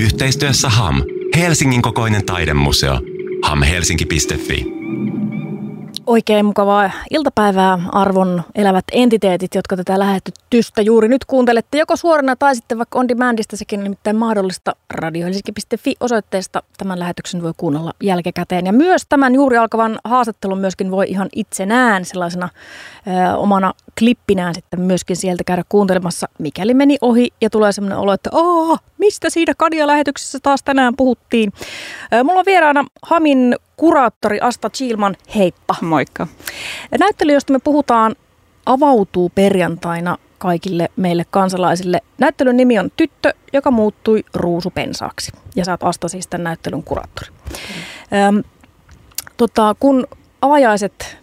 Yhteistyössä HAM, Helsingin kokoinen taidemuseo. hamhelsinki.fi. Oikein mukavaa iltapäivää arvon elävät entiteetit, jotka tätä lähetystä juuri nyt kuuntelette joko suorana tai sitten vaikka on demandista sekin nimittäin mahdollista radiohelsinki.fi osoitteesta. Tämän lähetyksen voi kuunnella jälkikäteen ja myös tämän juuri alkavan haastattelun myöskin voi ihan itsenään sellaisena ö, omana klippinään sitten myöskin sieltä käydä kuuntelemassa, mikäli meni ohi ja tulee sellainen olo, että Aa, mistä siitä Kadia-lähetyksessä taas tänään puhuttiin. Mulla on vieraana Hamin kuraattori Asta Chilman, heippa. Moikka. Näyttely, josta me puhutaan, avautuu perjantaina kaikille meille kansalaisille. Näyttelyn nimi on Tyttö, joka muuttui ruusupensaaksi. Ja sä oot Asta siis tämän näyttelyn kuraattori. Mm. tota, kun avajaiset,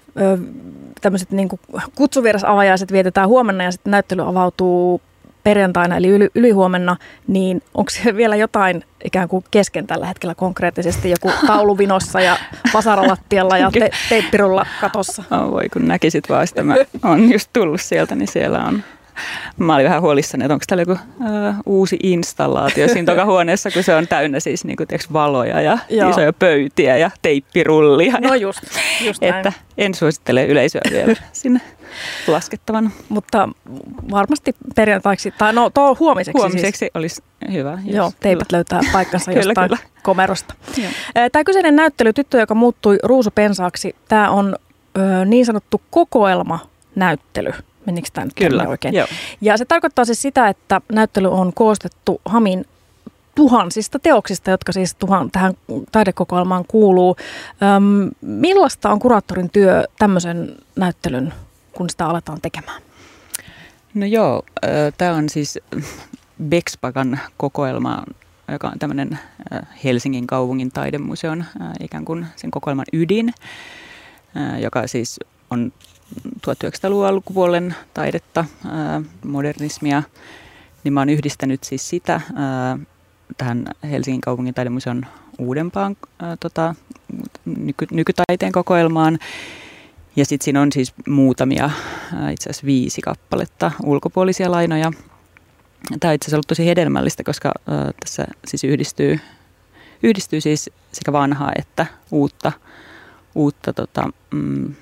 tämmöiset niin kutsuvierasavajaiset vietetään huomenna ja sitten näyttely avautuu perjantaina eli yli, ylihuomenna, niin onko se vielä jotain ikään kuin kesken tällä hetkellä konkreettisesti, joku tauluvinossa ja vasaralattialla ja te, teippirulla katossa? Oh, voi kun näkisit vaan sitä, mä oon just tullut sieltä, niin siellä on Mä olin vähän huolissani, että onko täällä joku uh, uusi installaatio siinä takahuoneessa, kun se on täynnä siis niin kuin, tiiäks, valoja ja Joo. isoja pöytiä ja teippirullia. No just, just Että en suosittele yleisöä vielä sinne laskettavana. Mutta varmasti perjantaiksi, tai no tuo huomiseksi Huomiseksi siis. olisi hyvä. Joo, teipat kyllä. löytää paikkansa jostain kyllä. komerosta. Tämä kyseinen näyttely, tyttö, joka muuttui ruusupensaaksi, tämä on ö, niin sanottu kokoelma näyttely. Menikö tämä nyt Kyllä, oikein? Joo. Ja se tarkoittaa siis sitä, että näyttely on koostettu Hamin tuhansista teoksista, jotka siis tuhan, tähän taidekokoelmaan kuuluu. Öm, millaista on kuraattorin työ tämmöisen näyttelyn, kun sitä aletaan tekemään? No joo, tämä on siis Bexpakan kokoelma, joka on tämmöinen Helsingin kaupungin taidemuseon ikään kuin sen kokoelman ydin, joka siis on 1900-luvun alkupuolen taidetta, modernismia, niin mä oon yhdistänyt siis sitä tähän Helsingin kaupungin taidemuseon uudempaan tota, nyky, nykytaiteen kokoelmaan. Ja sitten siinä on siis muutamia, itse asiassa viisi kappaletta ulkopuolisia lainoja. Tämä on itse asiassa ollut tosi hedelmällistä, koska tässä siis yhdistyy, yhdistyy siis sekä vanhaa että uutta, uutta tota, mm,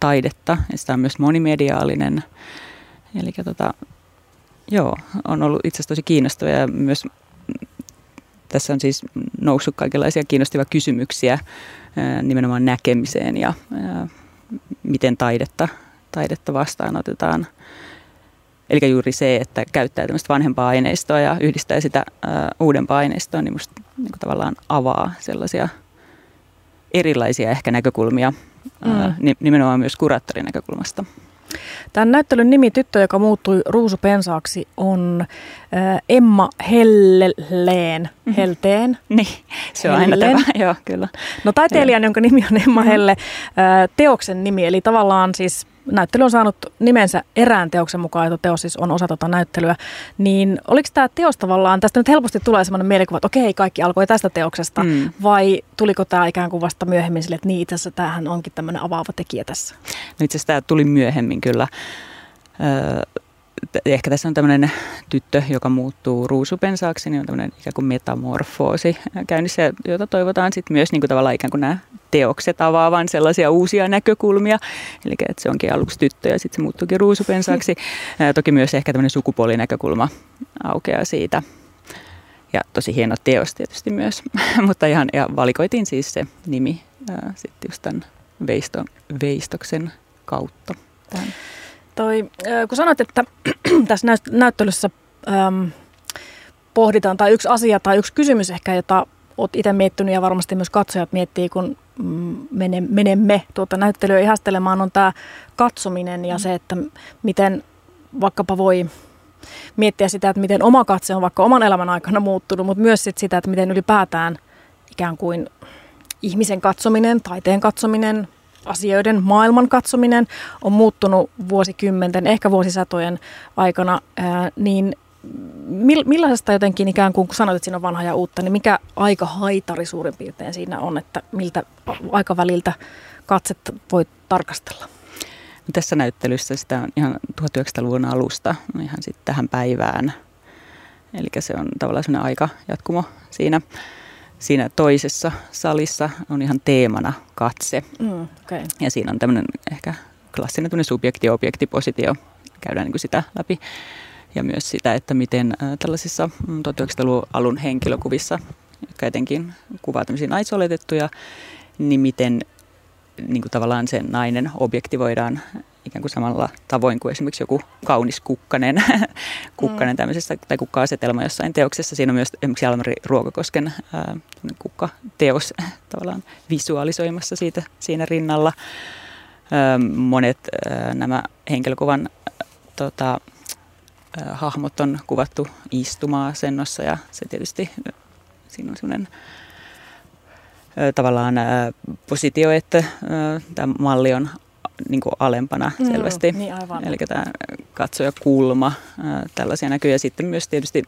taidetta ja sitä on myös monimediaalinen. Eli tota, joo, on ollut itse asiassa tosi kiinnostava ja myös tässä on siis noussut kaikenlaisia kiinnostavia kysymyksiä nimenomaan näkemiseen ja miten taidetta, taidetta vastaanotetaan. Eli juuri se, että käyttää tämmöistä vanhempaa aineistoa ja yhdistää sitä uudempaa aineistoa, niin musta niin tavallaan avaa sellaisia erilaisia ehkä näkökulmia mm. nimenomaan myös kuraattorin näkökulmasta. Tämän näyttelyn nimi Tyttö, joka muuttui ruusupensaaksi, on Emma Helleen. Mm-hmm. Helteen. Niin, se on Hellen. aina tämä, joo kyllä. No taiteilijan, jonka nimi on Emma. Helle, teoksen nimi, eli tavallaan siis näyttely on saanut nimensä erään teoksen mukaan, että teos siis on osa tuota näyttelyä, niin oliko tämä teos tavallaan, tästä nyt helposti tulee sellainen mielikuva, että okei, kaikki alkoi tästä teoksesta, mm. vai tuliko tämä ikään kuin vasta myöhemmin sille, että niin itse asiassa tämähän onkin tämmöinen avaava tekijä tässä? No itse asiassa tämä tuli myöhemmin kyllä. Öö, ehkä tässä on tämmöinen tyttö, joka muuttuu ruusupensaaksi, niin on tämmöinen ikään kuin metamorfoosi käynnissä, jota toivotaan sitten myös niin kuin tavallaan ikään kuin nämä teokset avaavan sellaisia uusia näkökulmia. Eli että se onkin aluksi tyttö ja sitten se muuttuukin ruusupensaaksi. Ja toki myös ehkä tämmöinen sukupuolinäkökulma aukeaa siitä. Ja tosi hieno teos tietysti myös, mutta ihan ja valikoitiin siis se nimi sitten just tämän Veisto, Veistoksen kautta. Tämän. Toi, kun sanoit, että tässä näyttelyssä äm, pohditaan, tai yksi asia tai yksi kysymys ehkä, jota olet itse miettinyt ja varmasti myös katsojat miettii, kun mm, menemme tuota näyttelyä ihastelemaan, on tämä katsominen ja se, että miten vaikkapa voi miettiä sitä, että miten oma katse on vaikka oman elämän aikana muuttunut, mutta myös sit sitä, että miten ylipäätään ikään kuin ihmisen katsominen, taiteen katsominen, asioiden maailman katsominen on muuttunut vuosikymmenten, ehkä vuosisatojen aikana, niin millaisesta jotenkin ikään kuin, kun sanoit, että siinä on vanha ja uutta, niin mikä aika haitari suurin piirtein siinä on, että miltä aikaväliltä katset voi tarkastella? No tässä näyttelyssä sitä on ihan 1900-luvun alusta ihan sitten tähän päivään. Eli se on tavallaan sellainen aika jatkumo siinä. Siinä toisessa salissa on ihan teemana katse. Mm, okay. Ja siinä on tämmöinen ehkä klassinen subjekti-objektipositio. Käydään niin sitä läpi. Ja myös sitä, että miten tällaisissa 1900-luvun mm, alun henkilökuvissa, jotka etenkin kuvaa tämmöisiä naisoletettuja, niin miten niin kuin tavallaan se nainen objektivoidaan ikään kuin samalla tavoin kuin esimerkiksi joku kaunis kukkanen, kukkanen mm. tämmöisessä, tai kukka-asetelma jossain teoksessa. Siinä on myös esimerkiksi Almari Ruokakosken ää, kukkateos tavallaan visualisoimassa siitä, siinä rinnalla. Ää, monet ää, nämä henkilökuvan tota, ää, hahmot on kuvattu istuma-asennossa ja se tietysti siinä on semmoinen tavallaan positio, että tämä malli on niin kuin alempana mm, selvästi. Niin aivan. Eli tämä katsoja kulma, tällaisia näkyy. Ja sitten myös tietysti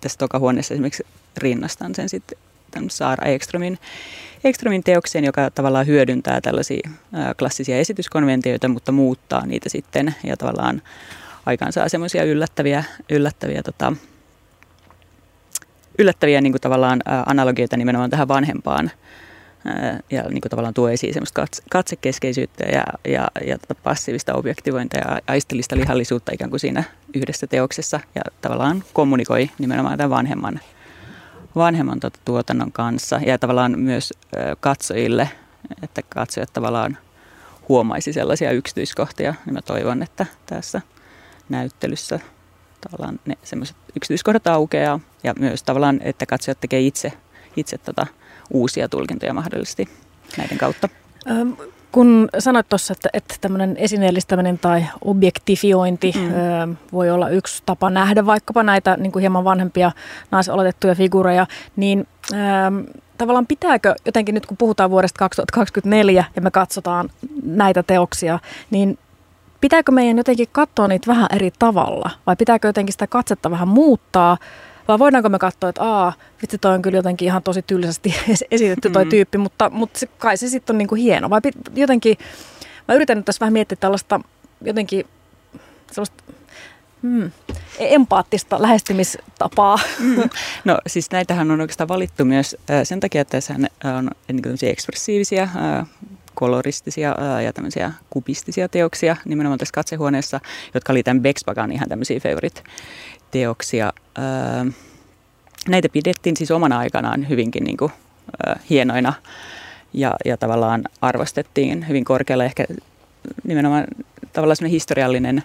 tässä tokahuoneessa esimerkiksi rinnastan sen sitten Saara Ekströmin, Ekströmin teokseen, joka tavallaan hyödyntää tällaisia klassisia esityskonventioita, mutta muuttaa niitä sitten ja tavallaan aikaansaa semmoisia yllättäviä, yllättäviä tota, yllättäviä niin kuin tavallaan analogioita nimenomaan tähän vanhempaan ja niin kuin tavallaan tuo esiin semmoista katsekeskeisyyttä ja, ja, ja tota passiivista objektivointia ja aistelista lihallisuutta ikään kuin siinä yhdessä teoksessa. Ja tavallaan kommunikoi nimenomaan tämän vanhemman, vanhemman tuota tuotannon kanssa. Ja tavallaan myös katsojille, että katsojat tavallaan huomaisi sellaisia yksityiskohtia, niin mä toivon, että tässä näyttelyssä tavallaan ne semmoiset yksityiskohdat aukeaa. Ja myös tavallaan, että katsojat tekee itse, itse tota uusia tulkintoja mahdollisesti näiden kautta. Kun sanoit tuossa, että, että tämmöinen esineellistäminen tai objektifiointi mm. ö, voi olla yksi tapa nähdä vaikkapa näitä niin kuin hieman vanhempia naisoletettuja figureja, niin ö, tavallaan pitääkö jotenkin nyt kun puhutaan vuodesta 2024 ja me katsotaan näitä teoksia, niin pitääkö meidän jotenkin katsoa niitä vähän eri tavalla vai pitääkö jotenkin sitä katsetta vähän muuttaa vai voidaanko me katsoa, että aa, vitsi toi on kyllä jotenkin ihan tosi tylsästi esitetty toi mm. tyyppi, mutta, mutta se, kai se sitten on niinku hieno. Vai jotenkin, mä yritän nyt tässä vähän miettiä tällaista jotenkin sellaista Hmm. E-, empaattista lähestymistapaa. Mm. No siis näitähän on oikeastaan valittu myös sen takia, että tässä on niin ekspressiivisia koloristisia ja tämmöisiä kubistisia teoksia nimenomaan tässä katsehuoneessa, jotka oli tämän Bexpagan ihan tämmöisiä favorite-teoksia. Näitä pidettiin siis omana aikanaan hyvinkin niin kuin, hienoina ja, ja tavallaan arvostettiin hyvin korkealle ehkä nimenomaan tavallaan historiallinen,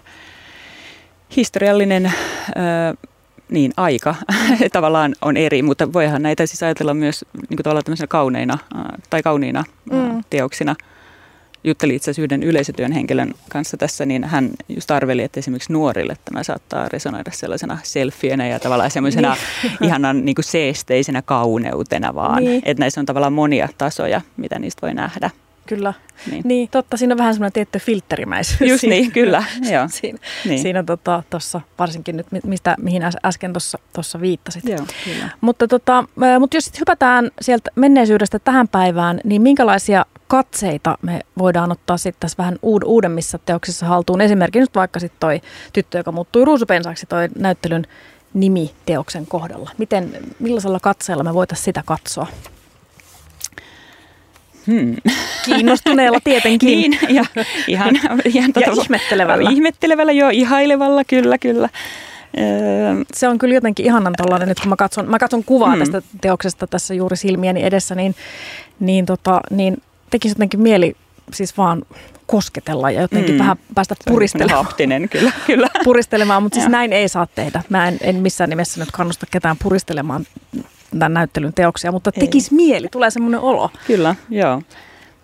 historiallinen niin, aika tavallaan on eri, mutta voihan näitä siis ajatella myös niin kuin tavallaan kauneina tai kauniina mm. teoksina. Juttelin itse asiassa yhden yleisötyön henkilön kanssa tässä, niin hän just arveli, että esimerkiksi nuorille tämä saattaa resonoida sellaisena selfienä ja tavallaan semmoisena niin. ihanan niin kuin seesteisenä kauneutena vaan. Niin. Että näissä on tavallaan monia tasoja, mitä niistä voi nähdä. Kyllä. Niin. niin, totta. Siinä on vähän semmoinen tietty filterimäisyys. Just niin, kyllä. Joo. siinä niin. siinä tota, tossa, varsinkin nyt, mistä, mihin äsken tuossa viittasit. Joo, kyllä. Mutta, tota, mutta jos sitten hypätään sieltä menneisyydestä tähän päivään, niin minkälaisia katseita me voidaan ottaa sitten tässä vähän uudemmissa teoksissa haltuun? Esimerkiksi nyt vaikka sitten toi tyttö, joka muuttui ruusupensaksi, toi näyttelyn nimi teoksen kohdalla. Miten, millaisella katseella me voitaisiin sitä katsoa? Hmm. Kiinnostuneella tietenkin. niin, ja ihan, ihan tota, ja ihmettelevällä. Ihmettelevällä, joo, ihailevalla, kyllä, kyllä. Se on kyllä jotenkin ihanan tollainen, nyt kun mä katson, mä katson kuvaa hmm. tästä teoksesta tässä juuri silmieni edessä, niin, niin, tota, niin tekisi jotenkin mieli siis vaan kosketella ja jotenkin mm. vähän päästä puristelemaan. Haptinen, kyllä, kyllä. Puristelemaan, mutta siis näin ei saa tehdä. Mä en, en missään nimessä nyt kannusta ketään puristelemaan tämän näyttelyn teoksia, mutta tekisi Ei. mieli, tulee semmoinen olo. Kyllä, joo.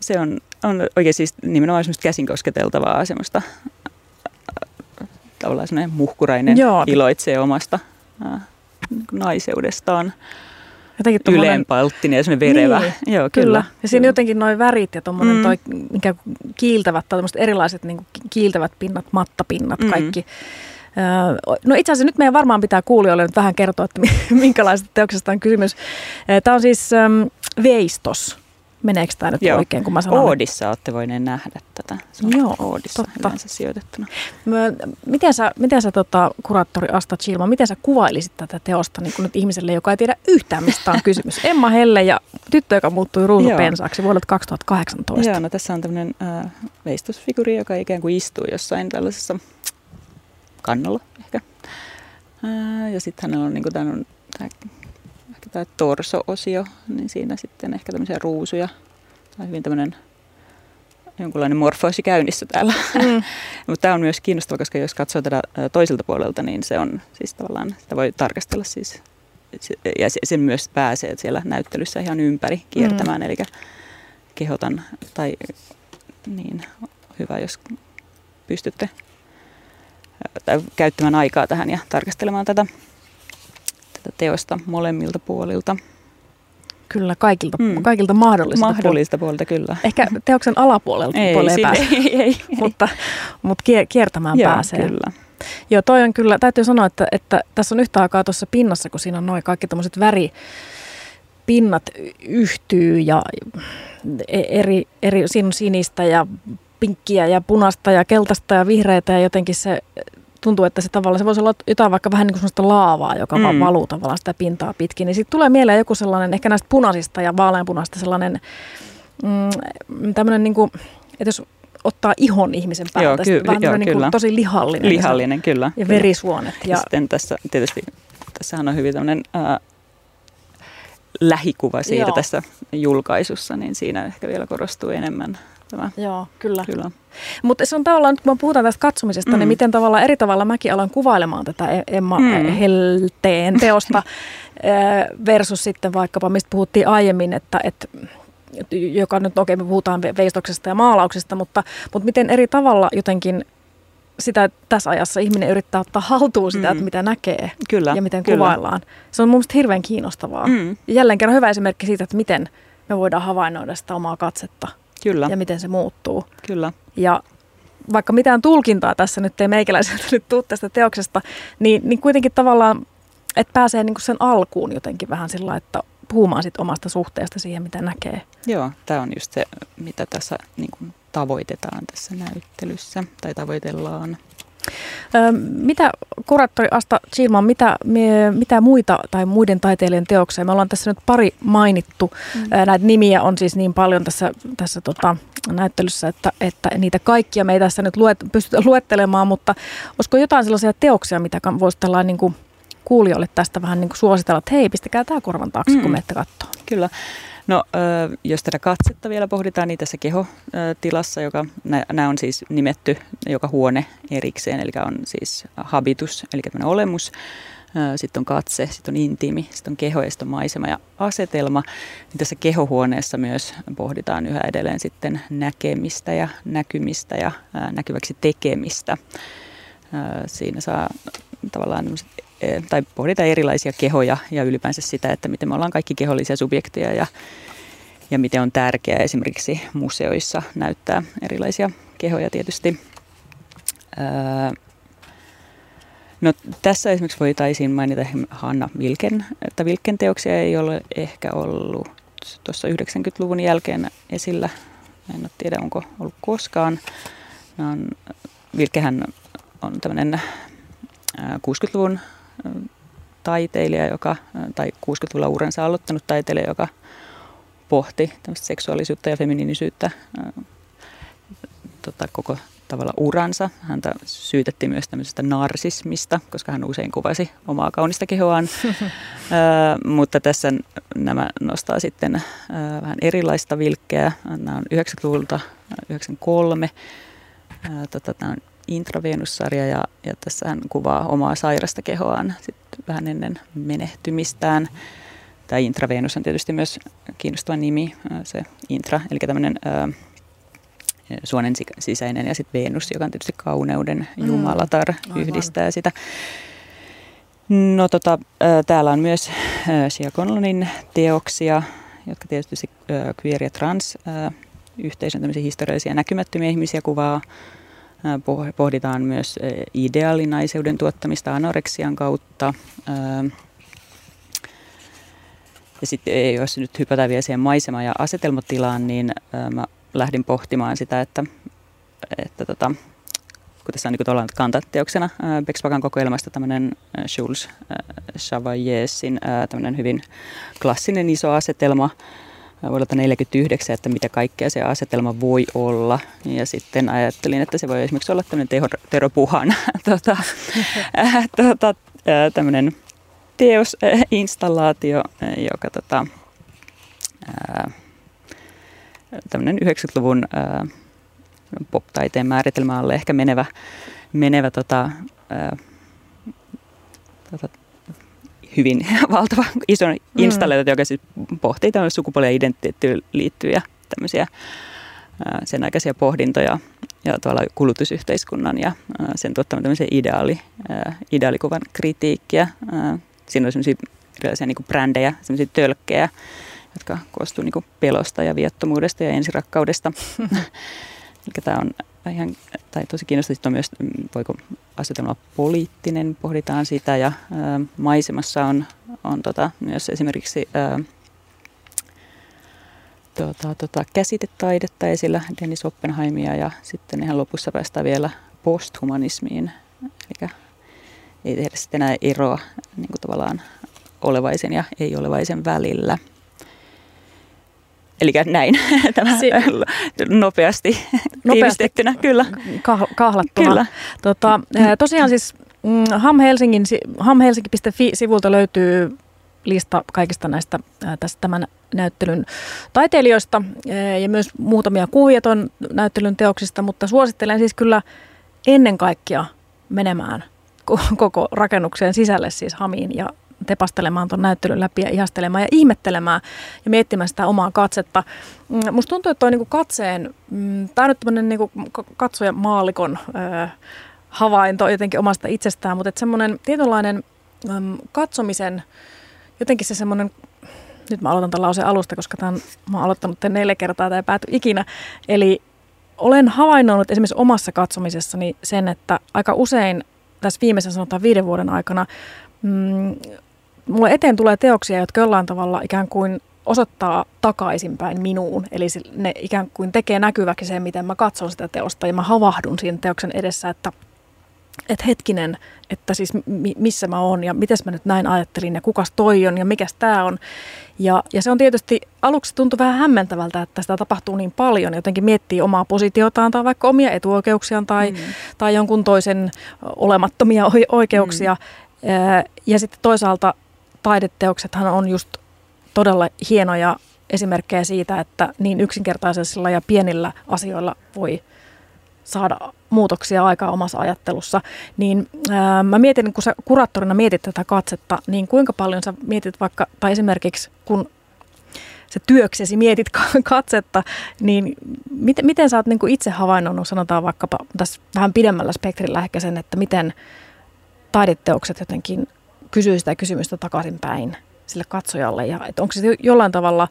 Se on, on oikein siis nimenomaan semmoista käsin kosketeltavaa, semmoista tavallaan semmoinen muhkurainen joo. iloitsee omasta äh, naiseudestaan. Jotenkin Ylenpalttinen ja semmoinen verevä. Niin, Joo, kyllä. kyllä. Ja siinä kyllä. jotenkin noin värit ja tuommoinen mm. toi, mikä kiiltävät, tai erilaiset niin kiiltävät pinnat, mattapinnat, mm. kaikki No itse asiassa nyt meidän varmaan pitää kuulijoille nyt vähän kertoa, että minkälaisesta teoksesta on kysymys. Tämä on siis Veistos Meneekö tämä nyt Joo. oikein, kun mä sanon? Oodissa olette voineet nähdä tätä. Se on Joo, Oodissa totta. yleensä sijoitettuna. Miten sä, miten sä tota, kuraattori Asta Chilma, miten sä kuvailisit tätä teosta niin kuin nyt ihmiselle, joka ei tiedä yhtään mistä on kysymys? Emma Helle ja tyttö, joka muuttui ruusupeensaaksi vuodelta 2018. Joo, no tässä on tämmöinen äh, veistusfiguri, joka ikään kuin istuu jossain tällaisessa kannalla ehkä. Ja sitten hänellä on, niin kuin, tämän, tämä, ehkä tämä torso-osio, niin siinä sitten ehkä tämmöisiä ruusuja. Tämä on hyvin tämmöinen jonkunlainen morfoosi käynnissä täällä. Mm. Mutta tämä on myös kiinnostava, koska jos katsoo tätä toiselta puolelta, niin se on siis tavallaan, sitä voi tarkastella siis, ja se- sen myös pääsee siellä näyttelyssä ihan ympäri kiertämään, mm. eli kehotan, tai niin hyvä, jos pystytte tai käyttämään aikaa tähän ja tarkastelemaan tätä, tätä teosta molemmilta puolilta. Kyllä, kaikilta, mm. Kaikilta mahdollisilta Mahdollista puolta kyllä. Ehkä teoksen alapuolelta Ei, puolelle ei pääse, ei, ei, ei. mutta, mutta kie- kiertämään Joo, pääsee. kyllä. Joo, toi on kyllä, täytyy sanoa, että, että tässä on yhtä aikaa tuossa pinnassa, kun siinä on noin kaikki tämmöiset väripinnat y- yhtyy ja e- eri, eri, siinä on sinistä ja pinkkiä ja punaista ja keltaista ja vihreitä ja jotenkin se tuntuu, että se tavallaan, se voisi olla jotain vaikka vähän niin kuin sellaista laavaa, joka mm. vaan valuu tavallaan sitä pintaa pitkin. Niin sitten tulee mieleen joku sellainen, ehkä näistä punaisista ja vaaleanpunaista sellainen mm, tämmöinen niin kuin, että jos ottaa ihon ihmisen päältä, Joo, ky- vähän joo, niin kuin tosi lihallinen. ja se- Lihallinen, kyllä. ja kyllä. verisuonet. Ja Ja, sitten tässä tietysti, tässähän on hyvin tämmöinen ää, lähikuva siitä Joo. tässä julkaisussa, niin siinä ehkä vielä korostuu enemmän tämä. joo, kyllä. Kyllä. Mutta se on tavallaan, nyt kun puhutaan tästä katsomisesta, mm. niin Mm. miten tavallaan eri tavalla mäkin aloin kuvailemaan tätä E- Emma Mm. mm. Helteen teosta versus sitten vaikkapa, mistä puhuttiin aiemmin, että, että joka nyt, okei me puhutaan ve- veistoksesta ja maalauksesta, mutta, mutta miten eri tavalla jotenkin sitä tässä ajassa ihminen yrittää ottaa haltuun sitä, Mm. että mitä näkee Kyllä. ja miten kyllä. kuvaillaan. Se on mun mielestä hirveän kiinnostavaa. Mm, Ja jälleen kerran hyvä esimerkki siitä, että miten me voidaan havainnoida sitä omaa katsetta kyllä, ja miten se muuttuu. kyllä. Ja vaikka mitään tulkintaa tässä nyt ei meikäläiseltä nyt tuu tästä teoksesta, niin, niin kuitenkin tavallaan, että pääsee niin sen alkuun jotenkin vähän sillä että puhumaan sit omasta suhteesta siihen, mitä näkee. Joo, tämä on just se, mitä tässä niin kuin, tavoitetaan tässä näyttelyssä tai tavoitellaan. Mitä kuraattori Asta Chilman, mitä, mitä muita tai muiden taiteilijan teoksia? Me ollaan tässä nyt pari mainittu. Mm. Näitä nimiä on siis niin paljon tässä, tässä tota, näyttelyssä, että, että niitä kaikkia me ei tässä nyt luet, pystytä luettelemaan, mutta olisiko jotain sellaisia teoksia, mitä voisi tällainen niin kuin kuulijoille tästä vähän niin kuin suositella, että hei, pistäkää tämä korvan taakse, mm. kun menette katsoa. Kyllä. No, jos tätä katsetta vielä pohditaan, niin tässä kehotilassa, joka, nämä on siis nimetty joka huone erikseen, eli on siis habitus, eli tämmöinen olemus, sitten on katse, sitten on intiimi, sitten on keho ja sitten on maisema ja asetelma. Niin tässä kehohuoneessa myös pohditaan yhä edelleen sitten näkemistä ja näkymistä ja näkyväksi tekemistä. Siinä saa tavallaan tai pohditaan erilaisia kehoja ja ylipäänsä sitä, että miten me ollaan kaikki kehollisia subjekteja ja, ja miten on tärkeää esimerkiksi museoissa näyttää erilaisia kehoja tietysti. Ää, No tässä esimerkiksi voitaisiin mainita Hanna Vilken, että Vilken teoksia ei ole ehkä ollut tuossa 90-luvun jälkeen esillä. En ole tiedä, onko ollut koskaan. On, Vilkehän on tämmöinen ää, 60-luvun ää, taiteilija, joka, tai 60-luvulla uransa aloittanut taiteilija, joka pohti seksuaalisuutta ja feminiinisyyttä ää, tota, koko tavalla uransa. Häntä syytettiin myös tämmöisestä narsismista, koska hän usein kuvasi omaa kaunista kehoaan. Ö, mutta tässä nämä nostaa sitten ö, vähän erilaista vilkkeä. Nämä on 90-luvulta 93. Ö, tota, tämä on Intravenus-sarja ja, ja tässä hän kuvaa omaa sairasta kehoaan sitten vähän ennen menehtymistään. Tämä Intravenus on tietysti myös kiinnostava nimi, se Intra, eli tämmöinen suonen si- sisäinen ja sitten Venus, joka on tietysti kauneuden Mm, jumalatar, aivan. yhdistää sitä. No tota, täällä on myös Conlonin teoksia, jotka tietysti queer ja trans ö, yhteisön tämmöisiä historiallisia näkymättömiä ihmisiä kuvaa. Pohditaan myös ideaalinaiseuden tuottamista anoreksian kautta. Ja sitten jos nyt hypätään vielä siihen maisema- ja asetelmatilaan, niin mä lähdin pohtimaan sitä, että, että tota, kun tässä on niin kuin kantateoksena Bexpakan kokoelmasta tämmöinen Jules Chavaillesin tämmöinen hyvin klassinen iso asetelma vuodelta 1949, että mitä kaikkea se asetelma voi olla. Ja sitten ajattelin, että se voi esimerkiksi olla tämmöinen Tero Puhan tota, tota, tämmöinen teosinstallaatio, joka tota, tämmöinen 90-luvun pop-taiteen määritelmä alle ehkä menevä, menevä tota, ää, tota, hyvin valtava iso mm. installaatio, joka siis pohtii sukupuoli- ja identiteettiin liittyviä tämmöisiä sen aikaisia pohdintoja ja tuolla kulutusyhteiskunnan ja sen tuottaman tämmöisen ideaali, ideaalikuvan kritiikkiä. Siinä on semmoisia erilaisia niin brändejä, semmoisia tölkkejä, jotka koostuu niin pelosta ja viattomuudesta ja ensirakkaudesta. mikä tämä on ihan, tai tosi kiinnostavaa on myös, mm, voiko asetelma poliittinen, pohditaan sitä ja ää, maisemassa on, on tota, myös esimerkiksi ää, tota, tota, käsitetaidetta esillä, Dennis Oppenheimia ja sitten ihan lopussa päästään vielä posthumanismiin, eli ei tehdä sitten enää eroa niin kuin tavallaan olevaisen ja ei-olevaisen välillä. Eli näin tämä si- nopeasti, tiivistettynä, kyllä. Kah- kahlattuna. Kyllä. Tota, tosiaan siis mm, Ham, Helsingin, hamhelsinki.fi-sivulta löytyy lista kaikista näistä tästä tämän näyttelyn taiteilijoista ja myös muutamia kuvia tuon näyttelyn teoksista, mutta suosittelen siis kyllä ennen kaikkea menemään koko rakennukseen sisälle siis Hamiin ja tepastelemaan tuon näyttelyn läpi ja ihastelemaan ja ihmettelemään ja miettimään sitä omaa katsetta. Mm, musta tuntuu, että tuo niinku katseen, mm, tämä on nyt tämmöinen niinku katsoja maalikon havainto jotenkin omasta itsestään, mutta semmoinen tietynlainen äm, katsomisen, jotenkin se semmoinen, nyt mä aloitan tämän lauseen alusta, koska tämän, mä oon aloittanut tämän neljä kertaa, tämä ei pääty ikinä. Eli olen havainnoinut esimerkiksi omassa katsomisessani sen, että aika usein tässä viimeisen sanotaan viiden vuoden aikana mm, mulle eteen tulee teoksia, jotka jollain tavalla ikään kuin osoittaa takaisinpäin minuun. Eli ne ikään kuin tekee näkyväksi sen, miten mä katson sitä teosta ja mä havahdun siinä teoksen edessä, että että hetkinen, että siis missä mä oon ja miten mä nyt näin ajattelin ja kukas toi on ja mikäs tää on. Ja, ja se on tietysti, aluksi tuntuu vähän hämmentävältä, että sitä tapahtuu niin paljon. Jotenkin miettii omaa positiotaan tai vaikka omia etuoikeuksiaan tai, mm. tai jonkun toisen olemattomia oikeuksia. Mm. Ja sitten toisaalta taideteoksethan on just todella hienoja esimerkkejä siitä, että niin yksinkertaisilla ja pienillä asioilla voi saada muutoksia aikaa omassa ajattelussa, niin ää, mä mietin, kun sä kuraattorina mietit tätä katsetta, niin kuinka paljon sä mietit vaikka, tai esimerkiksi kun sä työksesi mietit katsetta, niin miten, miten sä oot niin itse havainnut, sanotaan vaikkapa tässä vähän pidemmällä spektrillä ehkä sen, että miten taideteokset jotenkin kysyy sitä kysymystä takaisinpäin sille katsojalle ja että onko se jollain tavalla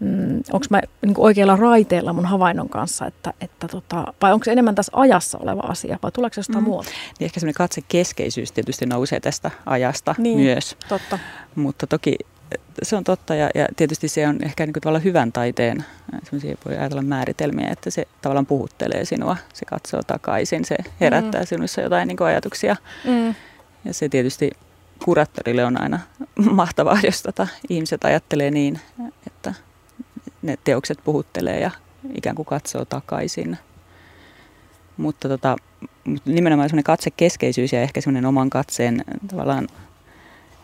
mm, onko mä niin oikealla raiteella mun havainnon kanssa, että, että tota, vai onko se enemmän tässä ajassa oleva asia, vai tuleeko se jostain mm. muuta? Niin ehkä semmoinen katsekeskeisyys tietysti nousee tästä ajasta niin, myös. totta. Mutta toki se on totta ja, ja tietysti se on ehkä niin kuin tavallaan hyvän taiteen, semmoisia voi ajatella määritelmiä, että se tavallaan puhuttelee sinua, se katsoo takaisin, se herättää mm. sinussa jotain niin kuin ajatuksia. Mm. Ja se tietysti kuraattorille on aina mahtavaa, jos tota, ihmiset ajattelee niin, että ne teokset puhuttelee ja ikään kuin katsoo takaisin. Mutta tota, nimenomaan semmoinen katsekeskeisyys ja ehkä semmoinen oman katseen tavallaan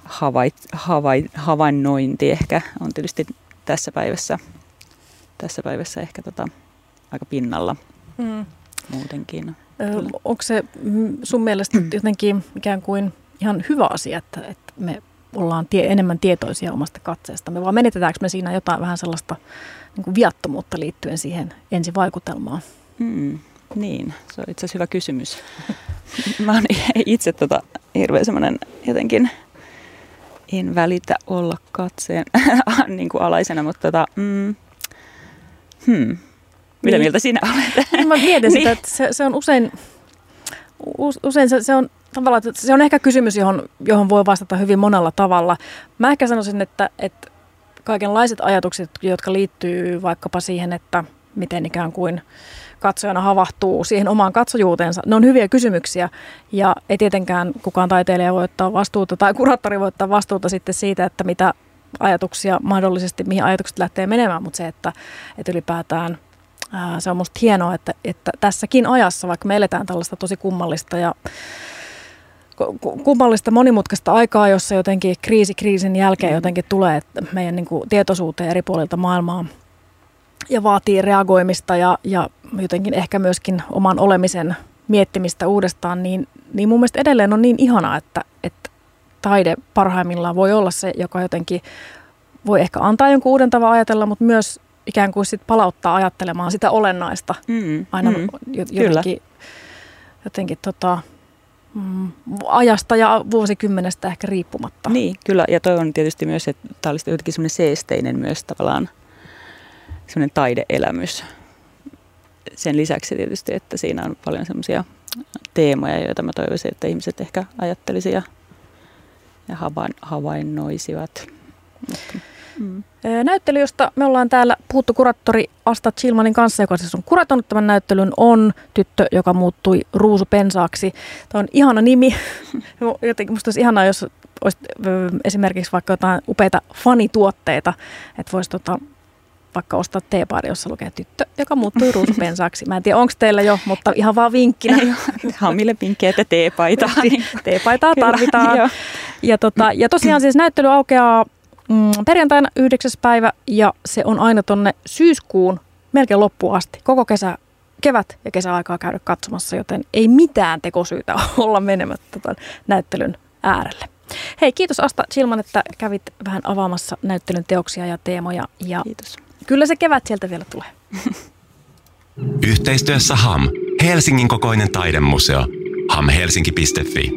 havait, havait, havainnointi ehkä on tietysti tässä päivässä, tässä päivässä ehkä tota, aika pinnalla mm. muutenkin. Ö, onko se sun mielestä jotenkin ikään kuin ihan hyvä asia, että, että me ollaan tie, enemmän tietoisia omasta katseestamme, vaan menetetäänkö me siinä jotain vähän sellaista niin kuin viattomuutta liittyen siihen ensivaikutelmaan? Hmm, niin, se on itse asiassa hyvä kysymys. Mä oon itse tota, hirveän semmoinen jotenkin, en välitä olla katseen niin kuin alaisena, mutta tota, mm, hmm, mitä niin. mieltä sinä olet? Niin mä mietin sitä, niin. että se, se on usein, usein se, se on tavallaan, se on ehkä kysymys, johon, johon voi vastata hyvin monella tavalla. Mä ehkä sanoisin, että, että kaikenlaiset ajatukset, jotka liittyy vaikkapa siihen, että miten ikään kuin katsojana havahtuu siihen omaan katsojuuteensa. Ne on hyviä kysymyksiä ja ei tietenkään kukaan taiteilija voi ottaa vastuuta tai kuraattori voi ottaa vastuuta sitten siitä, että mitä ajatuksia mahdollisesti, mihin ajatukset lähtee menemään, mutta se, että, että ylipäätään ää, se on musta hienoa, että, että tässäkin ajassa, vaikka me eletään tällaista tosi kummallista ja kummallista monimutkaista aikaa, jossa jotenkin kriisi kriisin jälkeen mm. jotenkin tulee meidän niin kuin, tietoisuuteen eri puolilta maailmaa ja vaatii reagoimista ja, ja jotenkin ehkä myöskin oman olemisen miettimistä uudestaan, niin, niin mun mielestä edelleen on niin ihanaa, että, että taide parhaimmillaan voi olla se, joka jotenkin voi ehkä antaa jonkun uuden tavan ajatella, mutta myös ikään kuin sit palauttaa ajattelemaan sitä olennaista mm, aina mm, jotenkin, jotenkin tota, mm, ajasta ja vuosikymmenestä ehkä riippumatta. Niin, kyllä. Ja toivon tietysti myös, että tämä olisi jotenkin semmoinen seesteinen myös tavallaan semmoinen taideelämys. Sen lisäksi tietysti, että siinä on paljon semmoisia teemoja, joita mä toivoisin, että ihmiset ehkä ajattelisi ja, ja havainnoisivat. Mutta, mm. Näyttely, josta me ollaan täällä puhuttu kuraattori Asta Chilmanin kanssa, joka siis on kuratonut tämän näyttelyn, on tyttö, joka muuttui ruusupensaaksi. Tämä on ihana nimi. Jotenkin musta olisi ihanaa, jos olisi esimerkiksi vaikka jotain upeita fanituotteita, että voisi tota, vaikka ostaa teepaari, jossa lukee tyttö, joka muuttui ruusupensaaksi. Mä en tiedä, onko teillä jo, mutta ihan vaan vinkkinä. Hamille vinkkejä, että teepaitaa. teepaitaa tarvitaan. ja, ja, tota, ja tosiaan siis näyttely aukeaa mm, perjantaina 9. päivä ja se on aina tonne syyskuun melkein loppuun asti. Koko kesä, kevät ja kesäaikaa käydä katsomassa, joten ei mitään tekosyytä olla menemättä tämän näyttelyn äärelle. Hei, kiitos Asta Chilman, että kävit vähän avaamassa näyttelyn teoksia ja teemoja. Ja kiitos. Kyllä se kevät sieltä vielä tulee. Yhteistyössä HAM, Helsingin kokoinen taidemuseo. hamhelsinki.fi.